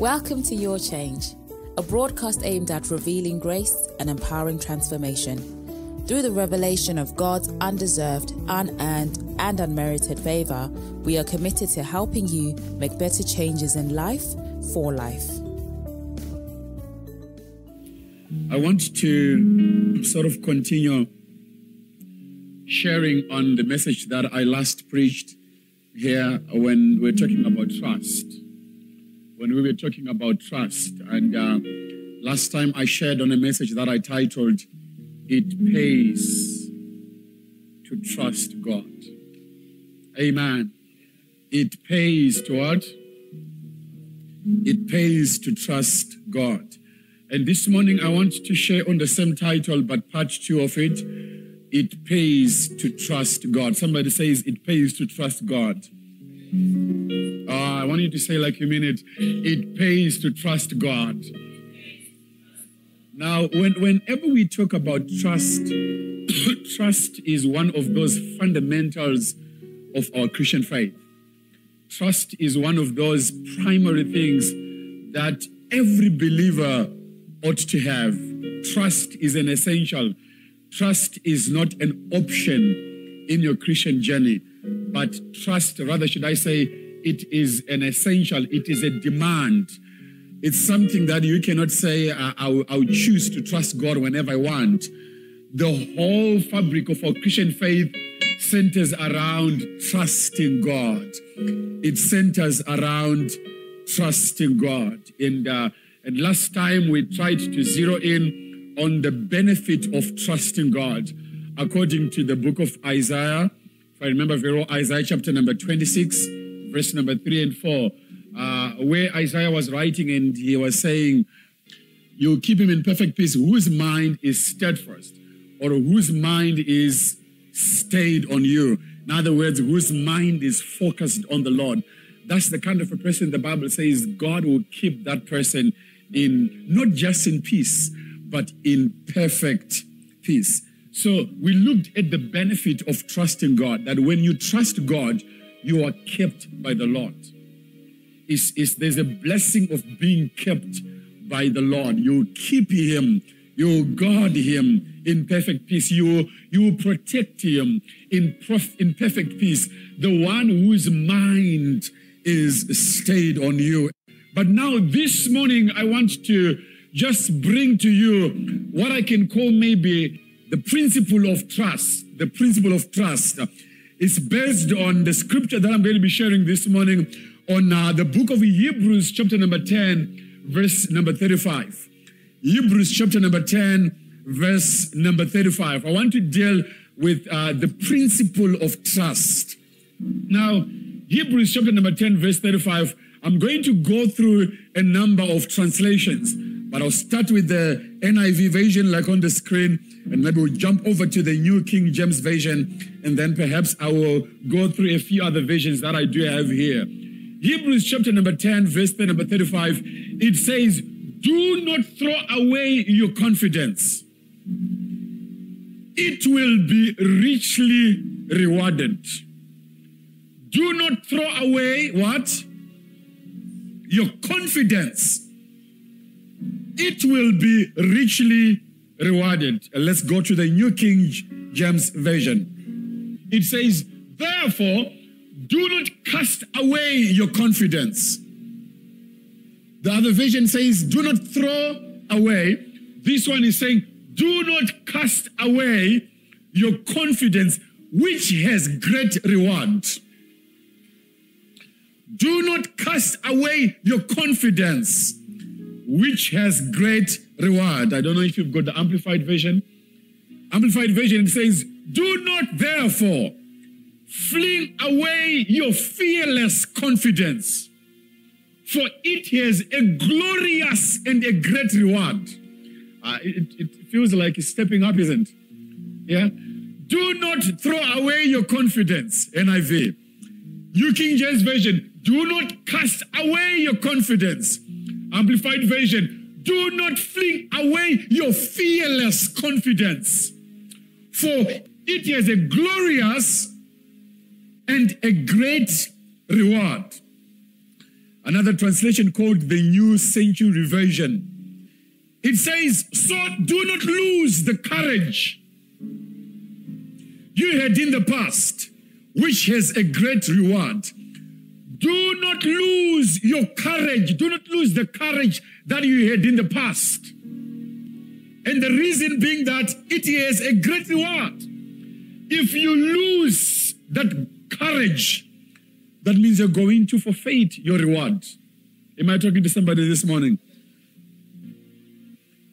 Welcome to Your Change, a broadcast aimed at revealing grace and empowering transformation. Through the revelation of God's undeserved, unearned, and unmerited favor, we are committed to helping you make better changes in life for life. I want to sort of continue sharing on the message that I last preached here when we're talking about trust when we were talking about trust. And uh, last time I shared on a message that I titled, It Pays to Trust God. Amen. It pays to what? It pays to trust God. And this morning I want to share on the same title, but part two of it. It pays to trust God. Somebody says it pays to trust God. Uh, I want you to say, like you mean it, it pays to trust God. Now, when, whenever we talk about trust, trust is one of those fundamentals of our Christian faith. Trust is one of those primary things that every believer ought to have. Trust is an essential. Trust is not an option in your Christian journey but trust, rather, should I say, it is an essential, it is a demand. It's something that you cannot say, I'll, I'll choose to trust God whenever I want. The whole fabric of our Christian faith centers around trusting God. It centers around trusting God. And, uh, and last time we tried to zero in on the benefit of trusting God. According to the book of Isaiah, I remember very well, Isaiah chapter number 26, verse number 3 and 4, uh, where Isaiah was writing and he was saying, You keep him in perfect peace, whose mind is steadfast, or whose mind is stayed on you. In other words, whose mind is focused on the Lord. That's the kind of a person the Bible says God will keep that person in not just in peace, but in perfect peace. So we looked at the benefit of trusting God, that when you trust God, you are kept by the Lord. It's, it's, there's a blessing of being kept by the Lord. You keep him, you guard him in perfect peace. You, you protect him in, prof, in perfect peace. The one whose mind is stayed on you. But now this morning, I want to just bring to you what I can call maybe the principle of trust, the principle of trust is based on the scripture that I'm going to be sharing this morning on uh, the book of Hebrews, chapter number 10, verse number 35. Hebrews, chapter number 10, verse number 35. I want to deal with uh, the principle of trust. Now, Hebrews, chapter number 10, verse 35, I'm going to go through a number of translations. But I'll start with the NIV version, like on the screen, and maybe we'll jump over to the New King James Version, and then perhaps I will go through a few other versions that I do have here. Hebrews chapter number 10, verse number 35, it says, Do not throw away your confidence. It will be richly rewarded. Do not throw away what? Your confidence it will be richly rewarded. Let's go to the New King James Version. It says, Therefore, do not cast away your confidence. The other version says, Do not throw away. This one is saying, Do not cast away your confidence, which has great reward. Do not cast away your confidence which has great reward. I don't know if you've got the Amplified Version. Amplified Version says, Do not therefore fling away your fearless confidence, for it has a glorious and a great reward. Uh, it, it feels like it's stepping up, isn't it? Yeah? Do not throw away your confidence, NIV. New King James Version, do not cast away your confidence. Amplified Version, do not fling away your fearless confidence, for it is a glorious and a great reward. another translation called the New Century Version. It says, So do not lose the courage you had in the past, which has a great reward. Do not lose your courage. Do not lose the courage that you had in the past. And the reason being that it is a great reward. If you lose that courage, that means you're going to forfeit your reward. Am I talking to somebody this morning?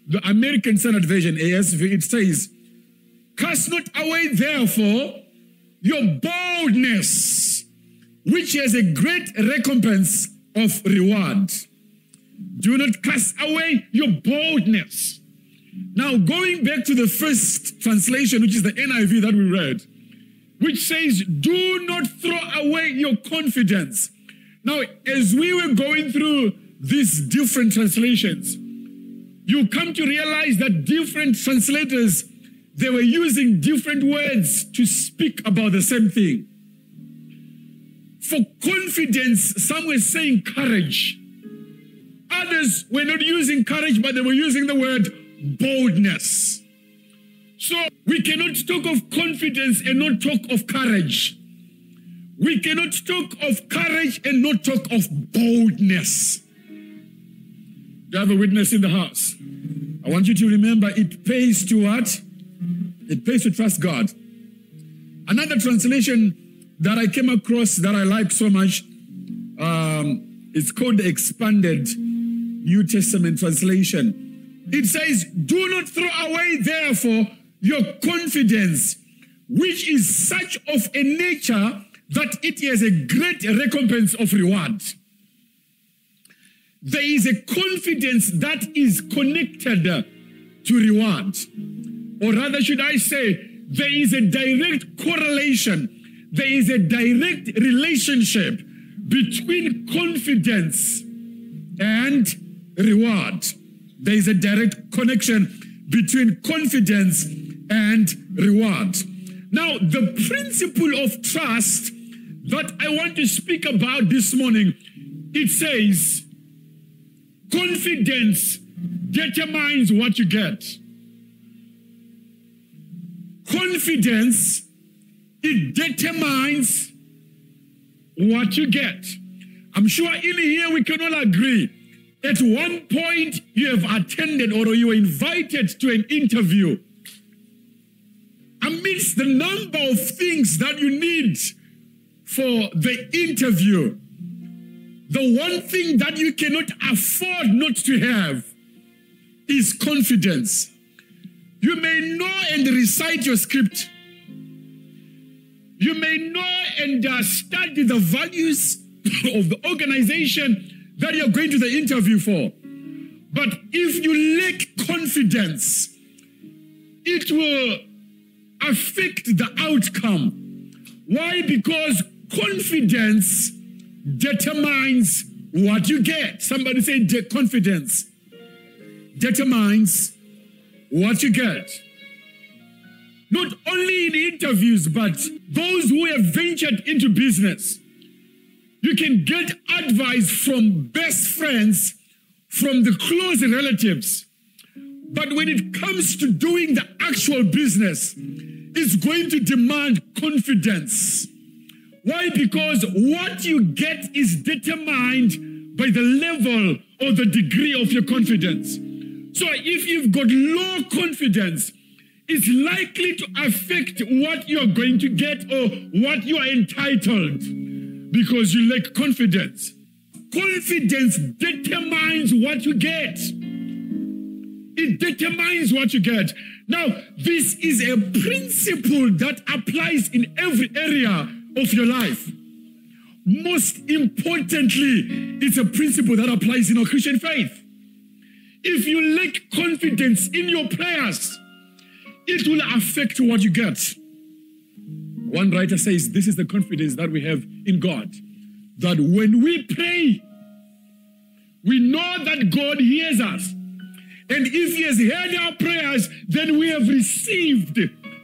The American Standard Version, ASV, it says, Cast not away, therefore, your boldness, which has a great recompense of reward. Do not cast away your boldness. Now, going back to the first translation, which is the NIV that we read, which says, Do not throw away your confidence. Now, as we were going through these different translations, you come to realize that different translators they were using different words to speak about the same thing. For confidence, some were saying courage. Others were not using courage, but they were using the word boldness. So we cannot talk of confidence and not talk of courage. We cannot talk of courage and not talk of boldness. Do you have a witness in the house? I want you to remember it pays to what? It pays to trust God. Another translation that I came across that I like so much um, is called the Expanded New Testament translation. It says, Do not throw away, therefore, your confidence, which is such of a nature that it has a great recompense of reward. There is a confidence that is connected to reward. Or rather, should I say, there is a direct correlation, there is a direct relationship between confidence and reward. There is a direct connection between confidence and reward. Now, the principle of trust that I want to speak about this morning, it says, confidence determines what you get. Confidence, it determines what you get. I'm sure in here we can all agree. At one point, you have attended or you were invited to an interview. Amidst the number of things that you need for the interview, the one thing that you cannot afford not to have is confidence. You may know and recite your script. You may know and uh, study the values of the organization that you're going to the interview for. But if you lack confidence, it will affect the outcome. Why? Because confidence determines what you get. Somebody say de- confidence determines what you get. Not only in interviews, but those who have ventured into business. You can get advice from best friends, from the close relatives. But when it comes to doing the actual business, it's going to demand confidence. Why? Because what you get is determined by the level or the degree of your confidence. So if you've got low confidence, it's likely to affect what you're going to get or what you are entitled because you lack confidence. Confidence determines what you get. It determines what you get. Now, this is a principle that applies in every area of your life. Most importantly, it's a principle that applies in our Christian faith. If you lack confidence in your prayers, it will affect what you get. One writer says this is the confidence that we have in God that when we pray, we know that God hears us. And if He has heard our prayers, then we have received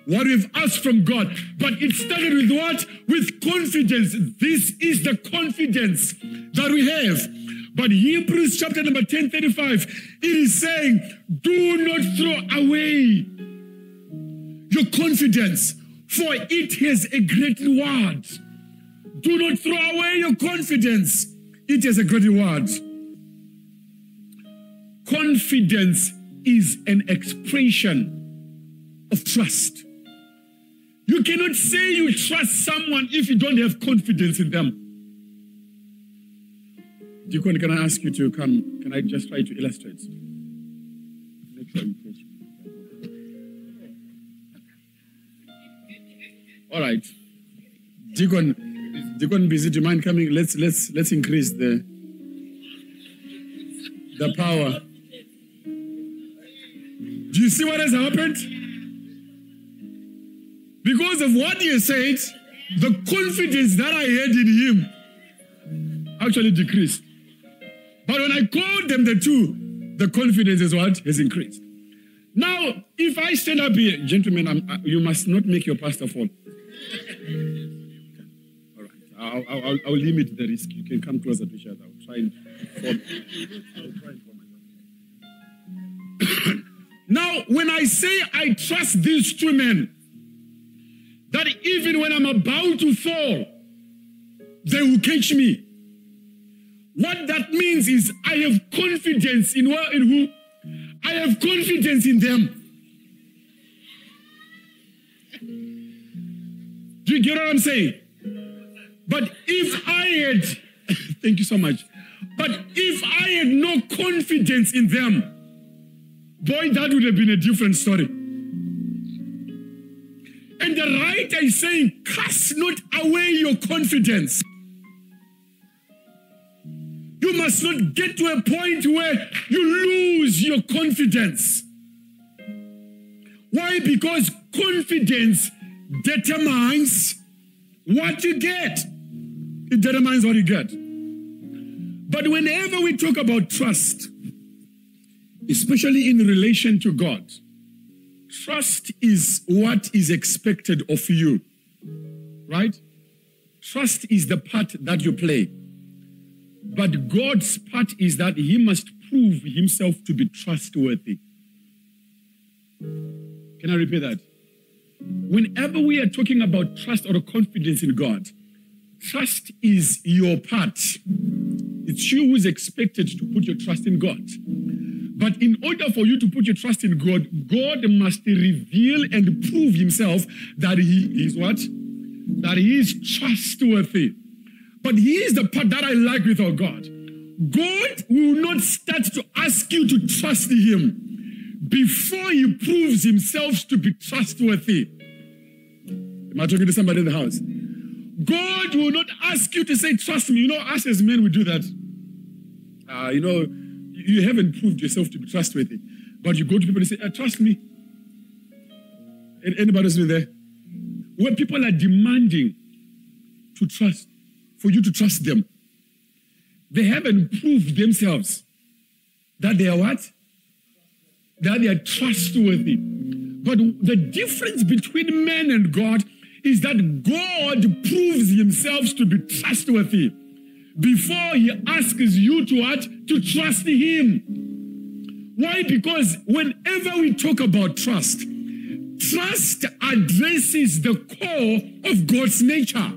what we've asked from God. But it started with what? With confidence. This is the confidence that we have. But Hebrews chapter number 10 35, it is saying, Do not throw away your confidence, for it has a great reward. Do not throw away your confidence, it has a great reward. Confidence is an expression of trust. You cannot say you trust someone if you don't have confidence in them. Deacon, can I ask you to come? Can I just try to illustrate? All right. Deacon, Deacon busy. Do you mind coming? Let's let's let's increase the the power. Do you see what has happened? Because of what he said, the confidence that I had in him actually decreased. But when I called them the two, the confidence is what has increased. Now, if I stand up here, gentlemen, I'm, you must not make your pastor fall. All right, I'll, I'll, I'll, limit the risk. You can come closer to each other. I'll try and form. I'll try and form now, when I say I trust these two men, that even when I'm about to fall, they will catch me. What that means is I have confidence in, what, in who? I have confidence in them. Do you get what I'm saying? But if I had, thank you so much. But if I had no confidence in them, boy, that would have been a different story. And the writer is saying, cast not away your confidence. You must not get to a point where you lose your confidence. Why? Because confidence determines what you get. It determines what you get. But whenever we talk about trust, especially in relation to God, Trust is what is expected of you, right? Trust is the part that you play. But God's part is that He must prove Himself to be trustworthy. Can I repeat that? Whenever we are talking about trust or confidence in God, trust is your part. It's you who's expected to put your trust in God. But in order for you to put your trust in God, God must reveal and prove himself that he is what? That he is trustworthy. But here's the part that I like with our God. God will not start to ask you to trust him before he proves himself to be trustworthy. Am I talking to somebody in the house? God will not ask you to say, trust me. You know, us as men, we do that. Uh, you know, you haven't proved yourself to be trustworthy, but you go to people and say, uh, trust me. Anybody else there? When people are demanding to trust, for you to trust them, they haven't proved themselves that they are what? That they are trustworthy. But the difference between man and God is that God proves himself to be trustworthy before he asks you to what? To trust him. Why? Because whenever we talk about trust, trust addresses the core of God's nature.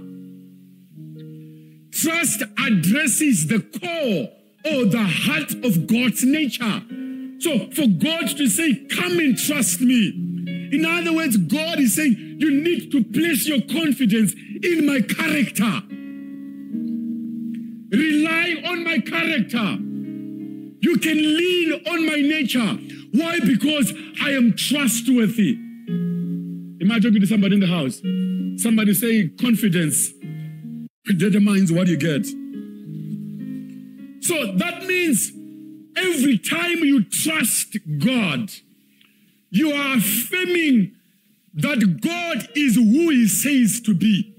Trust addresses the core or the heart of God's nature. So for God to say, come and trust me. In other words, God is saying, you need to place your confidence in my character. Rely on my character. You can lean on my nature. Why? Because I am trustworthy. Am I talking to somebody in the house? Somebody say confidence determines what you get. So that means every time you trust God, you are affirming that God is who He says to be.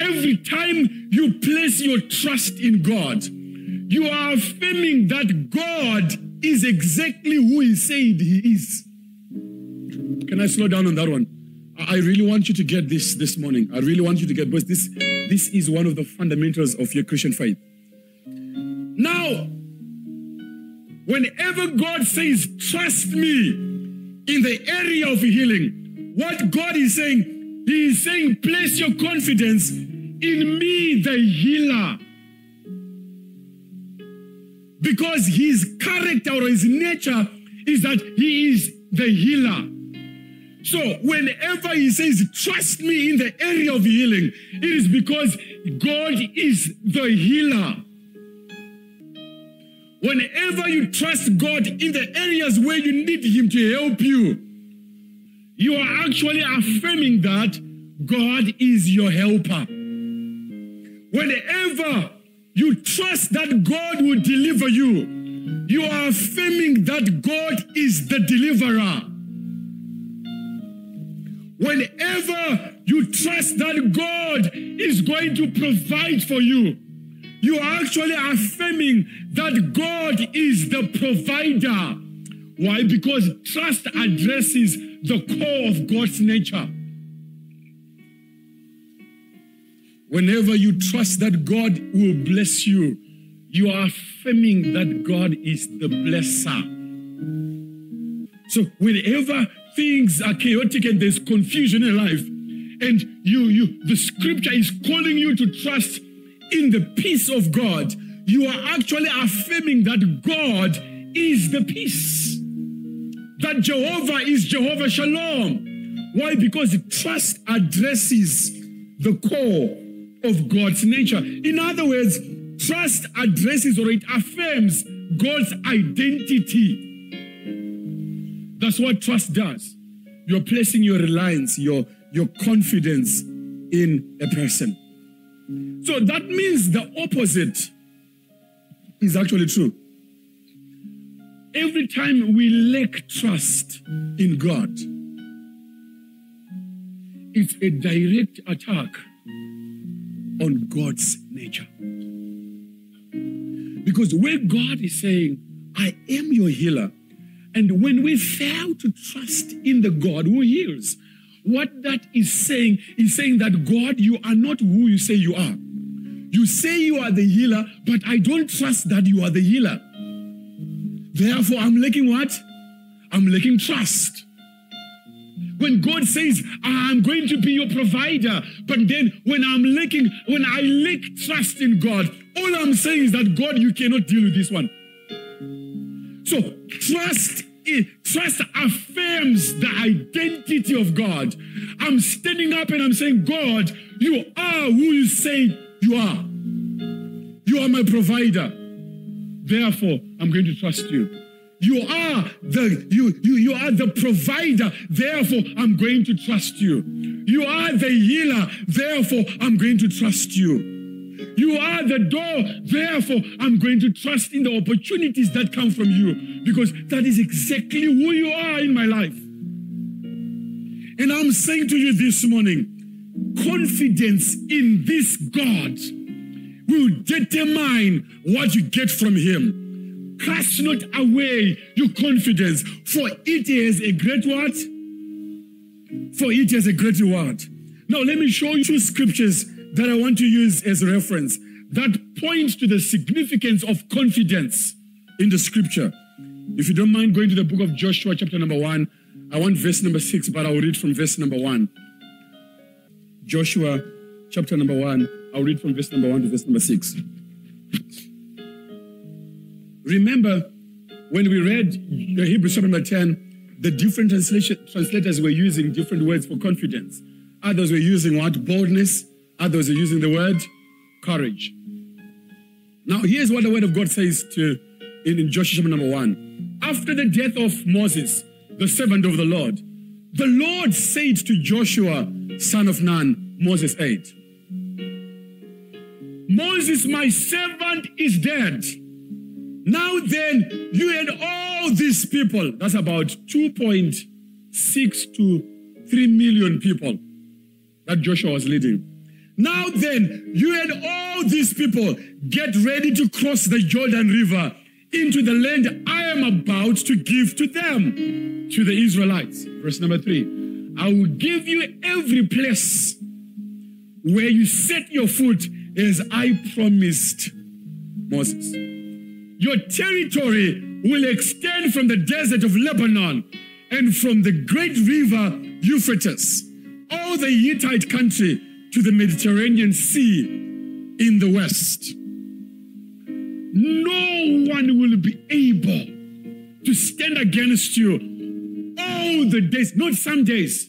Every time you place your trust in God, you are affirming that God is exactly who He said He is. Can I slow down on that one? I really want you to get this this morning. I really want you to get this this is one of the fundamentals of your Christian faith. Now, whenever God says, trust me in the area of healing, what God is saying, He is saying, place your confidence in me, the healer. Because His character or His nature is that He is the healer. So, whenever He says, trust me in the area of healing, it is because God is the healer. Whenever you trust God in the areas where you need Him to help you, you are actually affirming that God is your helper. Whenever you trust that God will deliver you, you are affirming that God is the deliverer. Whenever you trust that God is going to provide for you, you are actually affirming that God is the provider. Why? Because trust addresses the core of God's nature. Whenever you trust that God will bless you, you are affirming that God is the blesser. So whenever things are chaotic and there's confusion in life, and you, you, the scripture is calling you to trust in the peace of God, you are actually affirming that God is the peace. That Jehovah is Jehovah Shalom. Why? Because trust addresses the core of God's nature. In other words, trust addresses or it affirms God's identity. That's what trust does. You're placing your reliance, your, your confidence in a person. So that means the opposite is actually true. Every time we lack trust in God, it's a direct attack on God's nature. Because where God is saying, I am your healer, and when we fail to trust in the God who heals, what that is saying is saying that God, you are not who you say you are. You say you are the healer, but I don't trust that you are the healer. Therefore, I'm lacking what? I'm lacking trust. When God says, I'm going to be your provider, but then when I'm lacking, when I lack trust in God, all I'm saying is that God, you cannot deal with this one. So trust trust affirms the identity of God. I'm standing up and I'm saying, God, you are who you say you are. You are my provider. Therefore, I'm going to trust you. You are the you, you you are the provider. Therefore, I'm going to trust you. You are the healer. Therefore, I'm going to trust you. You are the door. Therefore, I'm going to trust in the opportunities that come from you because that is exactly who you are in my life. And I'm saying to you this morning confidence in this God will determine what you get from Him. Cast not away your confidence, for it is a great what? For it is a great reward. Now, let me show you two scriptures that I want to use as reference that point to the significance of confidence in the scripture. If you don't mind going to the book of Joshua, chapter number one, I want verse number six, but I'll read from verse number one. Joshua, chapter number one, I'll read from verse number one to verse number six. Remember, when we read the Hebrews chapter number 10, the different translators were using different words for confidence. Others were using what? Boldness. Others are using the word courage. Now, here's what the word of God says to in, in Joshua number one. After the death of Moses, the servant of the Lord, the Lord said to Joshua, son of Nun, Moses 8, Moses, my servant, is dead. Now then, you and all these people, that's about 2.6 to 3 million people that Joshua was leading. Now then, you and all these people get ready to cross the Jordan River into the land I am about to give to them, to the Israelites. Verse number three I will give you every place where you set your foot as I promised Moses. Your territory will extend from the desert of Lebanon and from the great river Euphrates, all the Hittite country to the Mediterranean Sea in the west. No one will be able to stand against you all the days, not some days.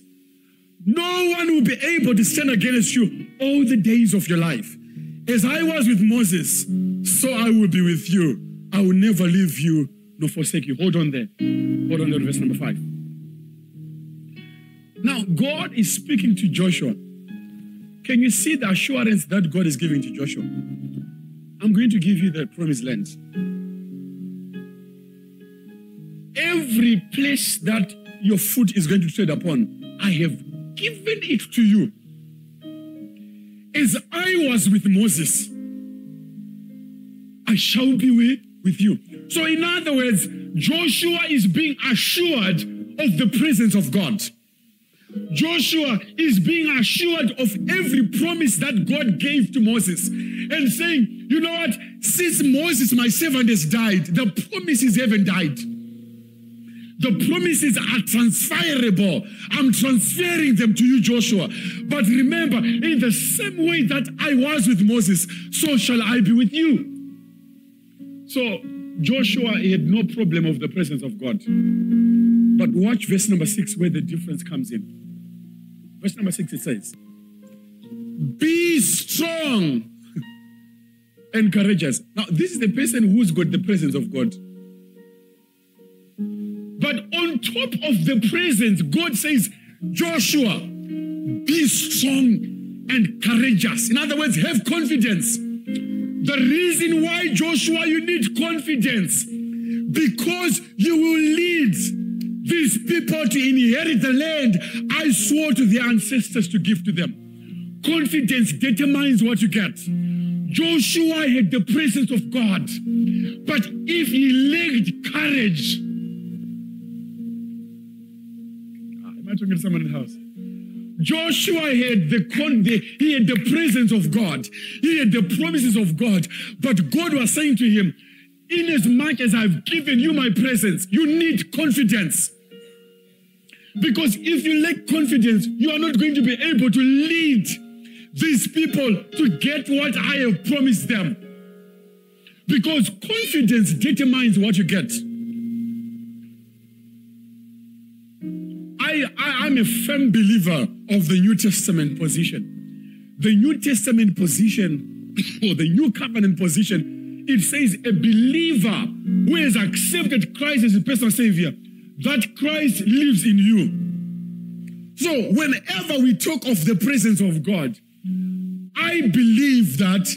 No one will be able to stand against you all the days of your life. As I was with Moses, so I will be with you. I will never leave you nor forsake you. Hold on there. Hold on there, verse number five. Now, God is speaking to Joshua. Can you see the assurance that God is giving to Joshua? I'm going to give you the promised land. Every place that your foot is going to tread upon, I have given it to you. As I was with Moses, I shall be with, you. So, in other words, Joshua is being assured of the presence of God. Joshua is being assured of every promise that God gave to Moses and saying, you know what? Since Moses, my servant, has died, the promises haven't died. The promises are transferable. I'm transferring them to you, Joshua. But remember, in the same way that I was with Moses, so shall I be with you. So Joshua had no problem of the presence of God. But watch verse number six, where the difference comes in. Verse number six, it says, Be strong and courageous. Now, this is the person who's got the presence of God. But on top of the presence, God says, Joshua, be strong and courageous. In other words, have confidence. The reason why, Joshua, you need confidence because you will lead these people to inherit the land I swore to their ancestors to give to them. Confidence determines what you get. Joshua had the presence of God, but if he lacked courage, ah, am I talking to someone in the house? Joshua had the, con- the, he had the presence of God. He had the promises of God. But God was saying to him, in as much as I've given you my presence, you need confidence. Because if you lack confidence, you are not going to be able to lead these people to get what I have promised them. Because confidence determines what you get. I, I, am a firm believer of the New Testament position. The New Testament position, or the New Covenant position, it says a believer who has accepted Christ as a personal Savior that Christ lives in you. So, whenever we talk of the presence of God, I believe that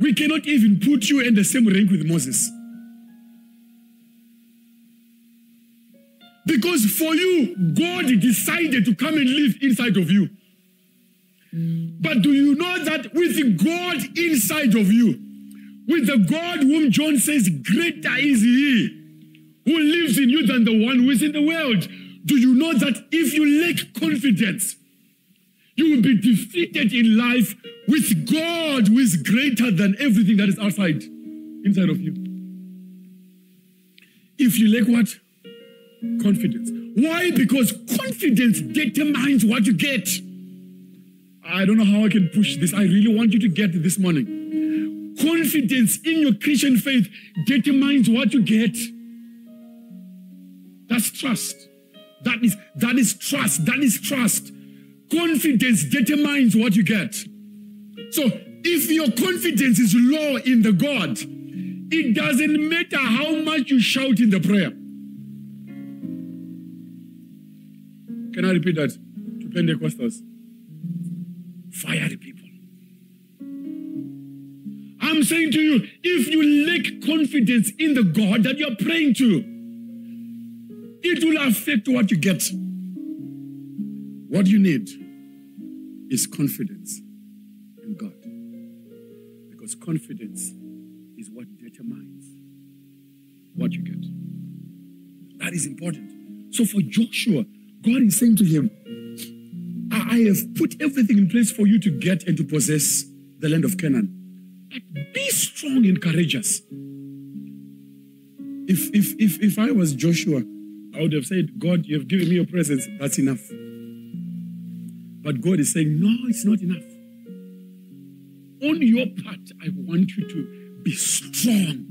we cannot even put you in the same rank with Moses. Because for you, God decided to come and live inside of you. But do you know that with God inside of you, with the God whom John says, greater is He who lives in you than the one who is in the world. Do you know that if you lack confidence, you will be defeated in life with God who is greater than everything that is outside, inside of you. If you lack what? Confidence. Why? Because confidence determines what you get. I don't know how I can push this. I really want you to get this morning. Confidence in your Christian faith determines what you get. That's trust. That is that is trust. That is trust. Confidence determines what you get. So if your confidence is low in the God, it doesn't matter how much you shout in the prayer. Can I repeat that to Pentecostals? Fiery people. I'm saying to you, if you lack confidence in the God that you're praying to, it will affect what you get. What you need is confidence in God. Because confidence is what determines what you get. that is important. So for Joshua, God is saying to him, I, have put everything in place for you to get and to possess the land of Canaan. But be strong and courageous. If, if, if, if I was Joshua, I would have said, God, you have given me your presence. That's enough. But God is saying, no, it's not enough. On your part, I want you to be strong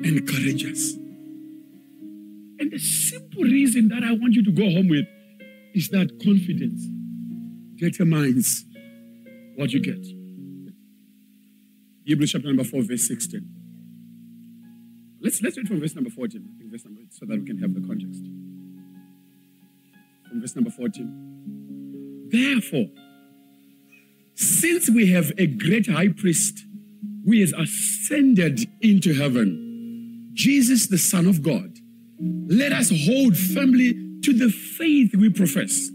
and courageous. And the simple reason that I want you to go home with is that confidence determines what you get. Hebrews chapter number 4, verse 16. Let's, let's read from verse number 14. I think verse number, so that we can have the context. From verse number 14. Therefore, since we have a great high priest who has ascended into heaven, Jesus, the Son of God, let us hold firmly to the faith we profess.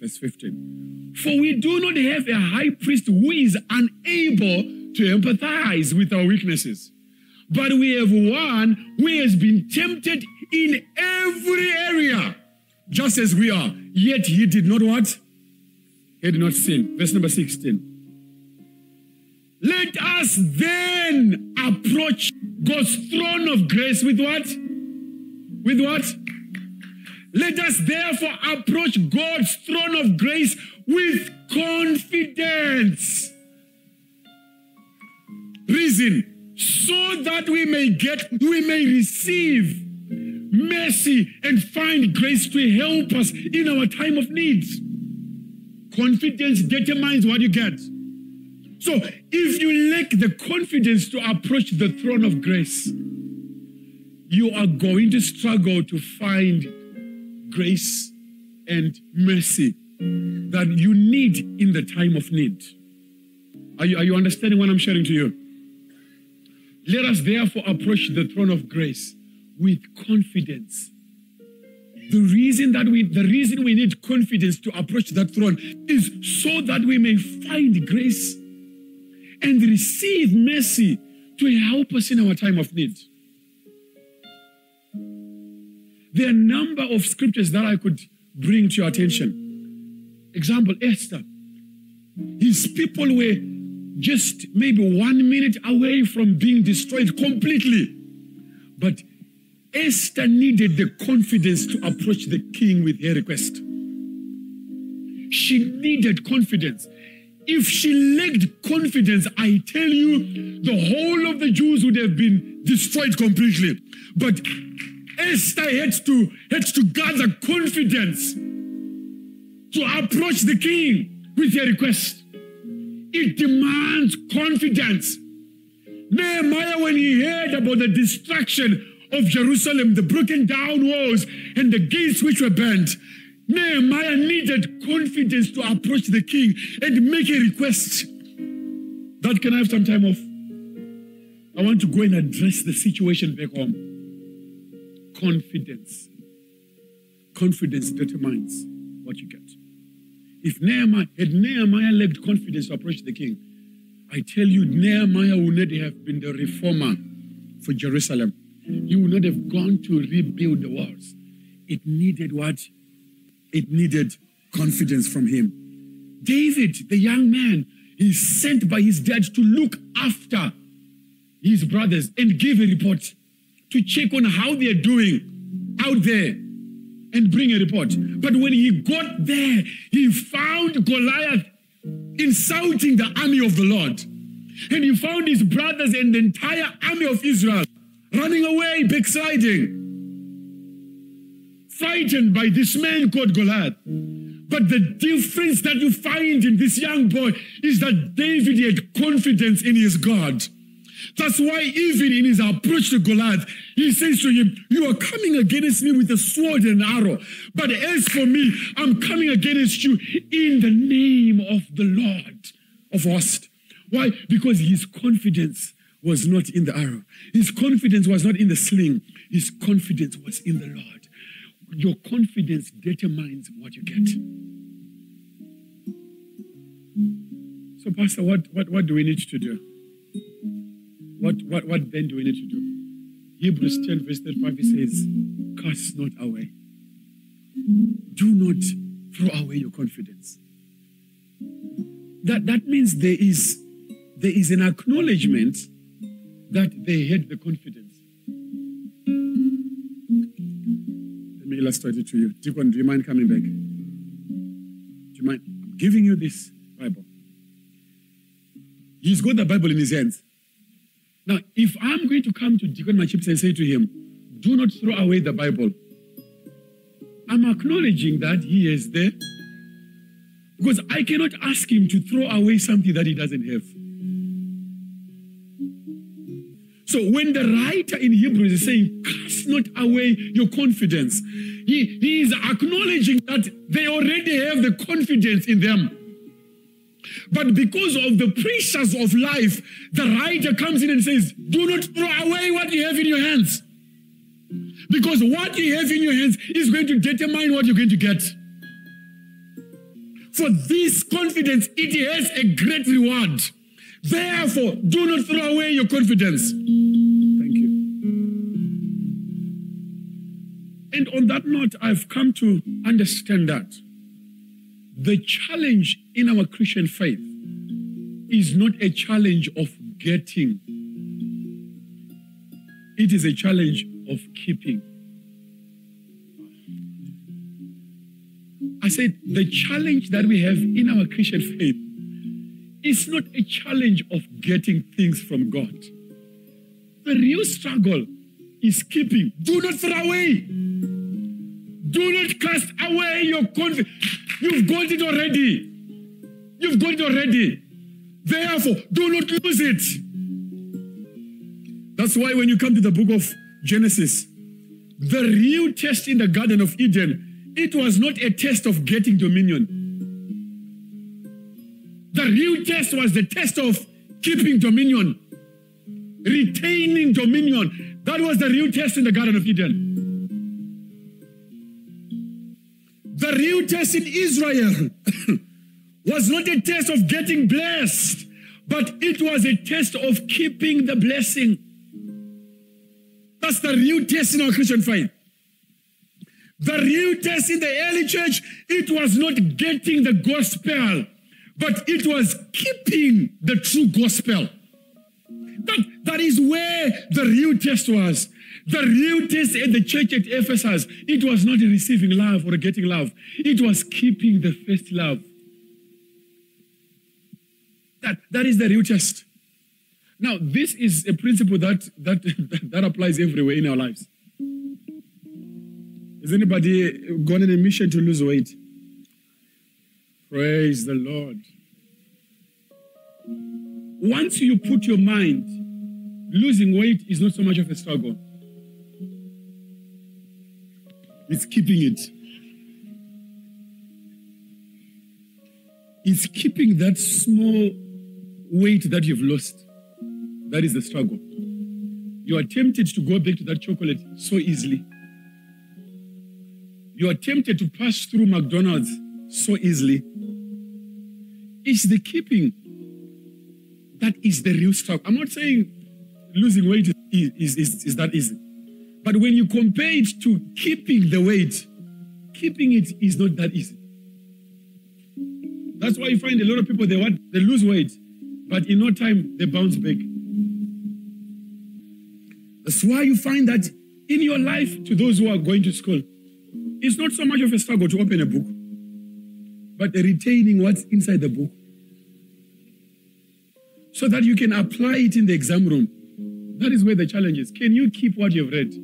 Verse 15. For we do not have a high priest who is unable to empathize with our weaknesses, but we have one who has been tempted in every area, just as we are. Yet he did not what? He did not sin. Verse number 16. Let us then approach God's throne of grace with what? With what? Let us therefore approach God's throne of grace with confidence. Reason, so that we may get, we may receive mercy and find grace to help us in our time of need. Confidence determines what you get. So if you lack the confidence to approach the throne of grace, you are going to struggle to find grace and mercy that you need in the time of need. Are you, are you understanding what I'm sharing to you? Let us therefore approach the throne of grace with confidence. The reason that we the reason we need confidence to approach that throne is so that we may find grace and receive mercy to help us in our time of need. There are a number of scriptures that I could bring to your attention. Example, Esther. His people were just maybe one minute away from being destroyed completely. But Esther needed the confidence to approach the king with her request. She needed confidence. If she lacked confidence, I tell you, the whole of the Jews would have been destroyed completely. But Esther had to, had to gather confidence to approach the king with her request. It demands confidence. Nehemiah, when he heard about the destruction of Jerusalem, the broken down walls, and the gates which were burnt, Nehemiah needed confidence to approach the king and make a request. That can I have some time off? I want to go and address the situation back home. Confidence. Confidence determines what you get. If Nehemiah had Nehemiah lacked confidence to approach the king, I tell you, Nehemiah would not have been the reformer for Jerusalem. He would not have gone to rebuild the walls. It needed what? It needed confidence from him. David, the young man, is sent by his dad to look after his brothers and give a report to check on how they are doing out there and bring a report. But when he got there, he found Goliath insulting the army of the Lord. And he found his brothers and the entire army of Israel running away, backsliding, frightened by this man called Goliath. But the difference that you find in this young boy is that David had confidence in his God. That's why, even in his approach to Goliath, he says to him, You are coming against me with a sword and arrow. But as for me, I'm coming against you in the name of the Lord of hosts. Why? Because his confidence was not in the arrow, his confidence was not in the sling, his confidence was in the Lord. Your confidence determines what you get. So, Pastor, what, what, what do we need to do? What, what, what then do we need to do? Hebrews 10, verse 35, it says, cast not away. Do not throw away your confidence. That, that means there is, there is an acknowledgement that they had the confidence. Let me illustrate it to you. Deacon, do you mind coming back? Do you mind? I'm giving you this Bible. He's got the Bible in his hands. Now, if I'm going to come to Deacon Machips and say to him, do not throw away the Bible, I'm acknowledging that he is there because I cannot ask him to throw away something that he doesn't have. So when the writer in Hebrews is saying, cast not away your confidence, he, he is acknowledging that they already have the confidence in them. But because of the pressures of life, the writer comes in and says, Do not throw away what you have in your hands. Because what you have in your hands is going to determine what you're going to get. For this confidence, it has a great reward. Therefore, do not throw away your confidence. Thank you. And on that note, I've come to understand that the challenge in our Christian faith is not a challenge of getting, it is a challenge of keeping. I said the challenge that we have in our Christian faith is not a challenge of getting things from God. The real struggle is keeping. Do not throw away. Do not cast away your confidence. You've got it already. You've got it already. Therefore, do not lose it. That's why when you come to the book of Genesis, the real test in the Garden of Eden, it was not a test of getting dominion. The real test was the test of keeping dominion, retaining dominion. That was the real test in the Garden of Eden. Test in Israel was not a test of getting blessed, but it was a test of keeping the blessing. That's the real test in our Christian faith. The real test in the early church, it was not getting the gospel, but it was keeping the true gospel. That, that is where the real test was. The real test at the church at Ephesus, it was not receiving love or getting love. It was keeping the first love. That, that is the real test. Now, this is a principle that, that, that applies everywhere in our lives. Has anybody gone on a mission to lose weight? Praise the Lord. Once you put your mind, losing weight is not so much of a struggle. It's keeping it. It's keeping that small weight that you've lost. That is the struggle. You are tempted to go back to that chocolate so easily. You are tempted to pass through McDonald's so easily. It's the keeping that is the real struggle. I'm not saying losing weight is, is, is, is that easy. But when you compare it to keeping the weight, keeping it is not that easy. That's why you find a lot of people they want they lose weight, but in no time they bounce back. That's why you find that in your life, to those who are going to school, it's not so much of a struggle to open a book, but retaining what's inside the book so that you can apply it in the exam room. That is where the challenge is. Can you keep what you've read?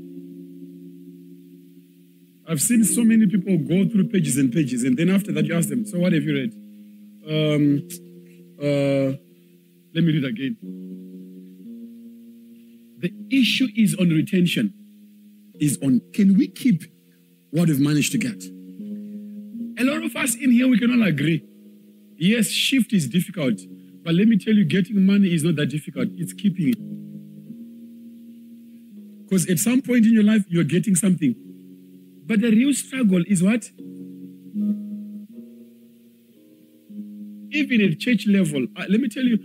I've seen so many people go through pages and pages, and then after that, you ask them, So, what have you read? Um, uh, let me read again. The issue is on retention, is on can we keep what we've managed to get? A lot of us in here, we can all agree. Yes, shift is difficult, but let me tell you, getting money is not that difficult. It's keeping it. Because at some point in your life, you're getting something. But the real struggle is what? Even at church level, uh, let me tell you,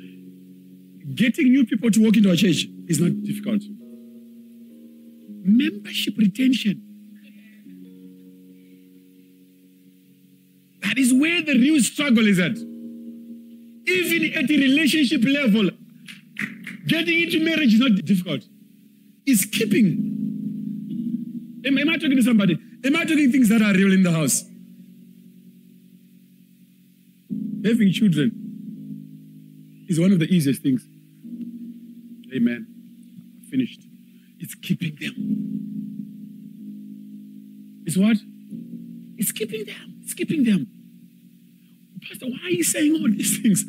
getting new people to walk into a church is not difficult. Membership retention. That is where the real struggle is at. Even at the relationship level, getting into marriage is not difficult. It's keeping. Am, am I talking to somebody? Am I talking things that are real in the house? Having children is one of the easiest things. Amen. Finished. It's keeping them. It's what? It's keeping them. It's keeping them. Pastor, why are you saying all these things?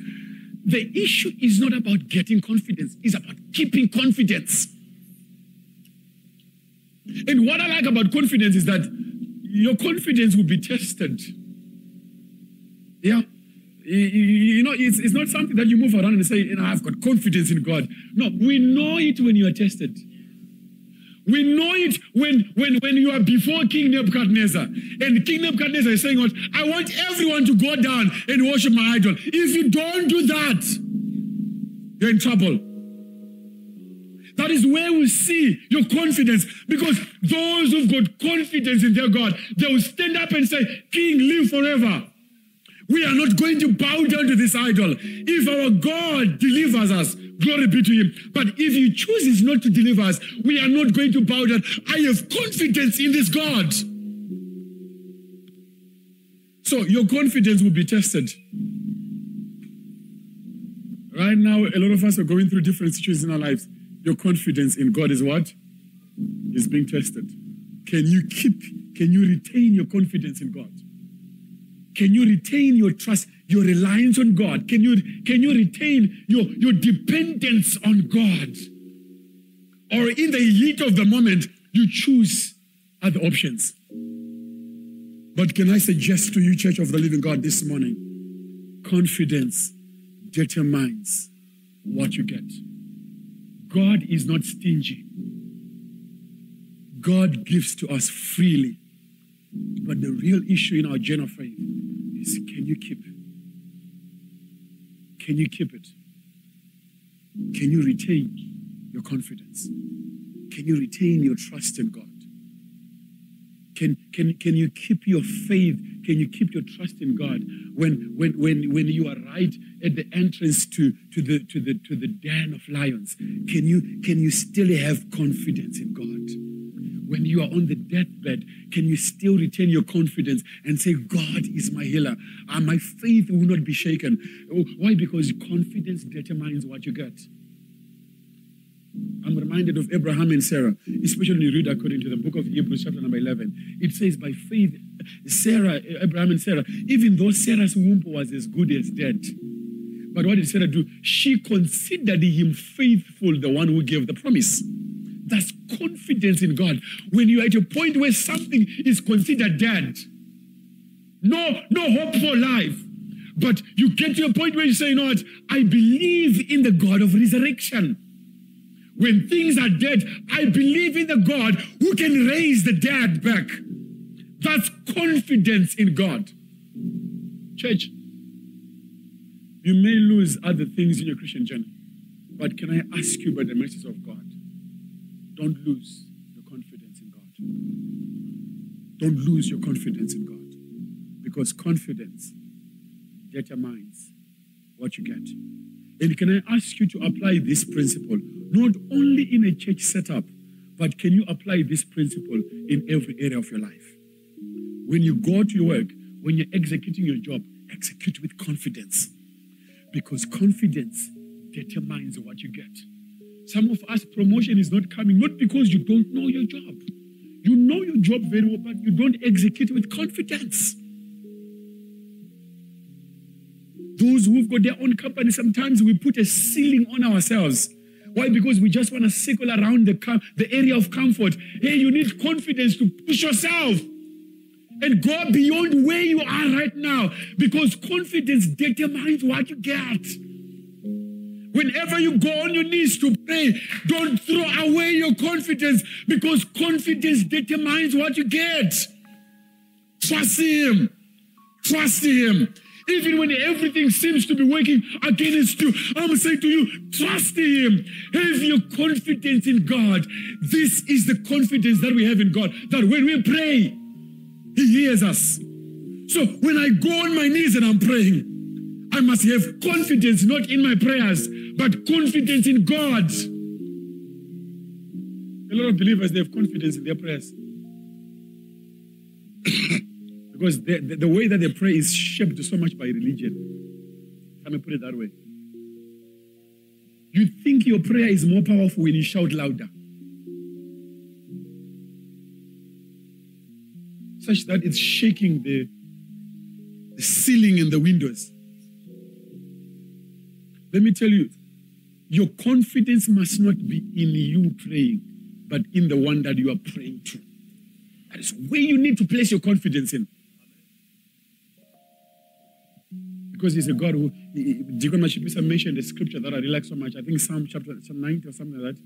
The issue is not about getting confidence, it's about keeping confidence. And what I like about confidence is that your confidence will be tested. Yeah. You know, it's, it's not something that you move around and say, you know, I've got confidence in God. No, we know it when you are tested. We know it when, when, when you are before King Nebuchadnezzar. And King Nebuchadnezzar is saying, what? I want everyone to go down and worship my idol. If you don't do that, you're in trouble. That is where we see your confidence. Because those who've got confidence in their God, they will stand up and say, King, live forever. We are not going to bow down to this idol. If our God delivers us, glory be to him. But if he chooses not to deliver us, we are not going to bow down. I have confidence in this God. So your confidence will be tested. Right now, a lot of us are going through different situations in our lives. Your confidence in God is what? Is being tested. Can you keep, can you retain your confidence in God? Can you retain your trust, your reliance on God? Can you, can you retain your, your dependence on God? Or in the heat of the moment, you choose other options. But can I suggest to you, Church of the Living God, this morning, confidence determines what you get. God is not stingy. God gives to us freely. But the real issue in our of faith is can you keep? Can you keep it? Can you retain your confidence? Can you retain your trust in God? Can, can, can you keep your faith? Can you keep your trust in God when, when, when, when you are right at the entrance to, to, the, to, the, to the den of lions? Can you, can you still have confidence in God? when you are on the deathbed, can you still retain your confidence and say, God is my healer? And my faith will not be shaken. Oh, why? Because confidence determines what you get. I'm reminded of Abraham and Sarah, especially when you read according to the book of Hebrews, chapter number 11. It says, by faith, Sarah, Abraham and Sarah, even though Sarah's womb was as good as dead, but what did Sarah do? She considered him faithful, the one who gave the promise. That's confidence in God. When you're at a point where something is considered dead, no, no hope for life. But you get to a point where you say, you know what? I believe in the God of resurrection. When things are dead, I believe in the God who can raise the dead back. That's confidence in God. Church, you may lose other things in your Christian journey, but can I ask you by the mercies of God? Don't lose your confidence in God. Don't lose your confidence in God. Because confidence determines what you get. And can I ask you to apply this principle not only in a church setup, but can you apply this principle in every area of your life? When you go to your work, when you're executing your job, execute with confidence. Because confidence determines what you get. Some of us, promotion is not coming, not because you don't know your job. You know your job very well, but you don't execute with confidence. Those who've got their own company, sometimes we put a ceiling on ourselves. Why? Because we just want to circle around the, the area of comfort. Hey, you need confidence to push yourself and go beyond where you are right now because confidence determines what you get. Whenever you go on your knees to pray, don't throw away your confidence because confidence determines what you get. Trust Him. Trust Him. Even when everything seems to be working against you, I'm saying to you, trust Him. Have your confidence in God. This is the confidence that we have in God that when we pray, He hears us. So when I go on my knees and I'm praying, I must have confidence not in my prayers, but confidence in God. A lot of believers, they have confidence in their prayers. because the, the, the, way that they pray is shaped so much by religion. Let me put it that way. You think your prayer is more powerful when you shout louder. Such that it's shaking the, the ceiling and the windows. Let me tell you, your confidence must not be in you praying, but in the one that you are praying to. That is where you need to place your confidence in. Because he's a God who, Deacon Mashipisa mentioned a scripture that I like so much. I think Psalm chapter Psalm 90 or something like that,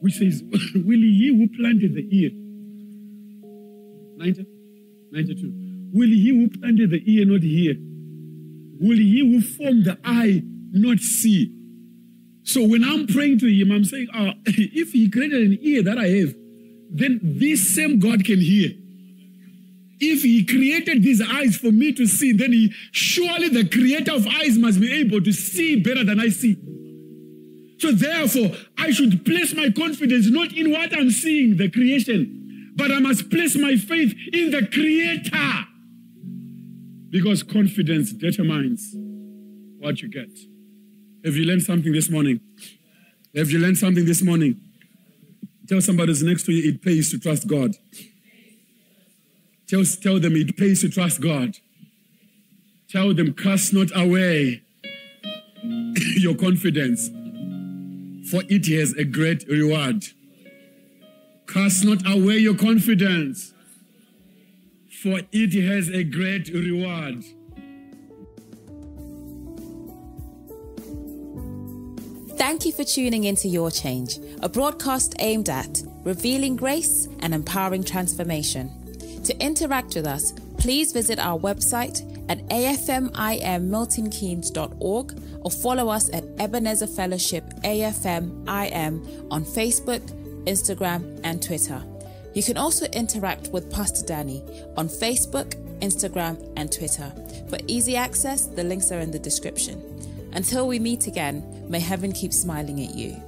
which says, Will he who planted the ear, 90, 92, will he who planted the ear not hear? Will he who formed the eye not see? So when I'm praying to him, I'm saying, oh, if he created an ear that I have, then this same God can hear. If he created these eyes for me to see, then he surely the creator of eyes must be able to see better than I see. So therefore, I should place my confidence not in what I'm seeing, the creation, but I must place my faith in the creator. Because confidence determines what you get. Have you learned something this morning? Have you learned something this morning? Tell somebody who's next to you, it pays to trust God. Tell, tell them it pays to trust God. Tell them, cast not away your confidence, for it has a great reward. Cast not away your confidence, for it has a great reward. Thank you for tuning into Your Change, a broadcast aimed at revealing grace and empowering transformation. To interact with us, please visit our website at afmimmiltonkeynes.org or follow us at Ebenezer Fellowship AFMIM on Facebook, Instagram, and Twitter. You can also interact with Pastor Danny on Facebook, Instagram, and Twitter. For easy access, the links are in the description. Until we meet again, may heaven keep smiling at you.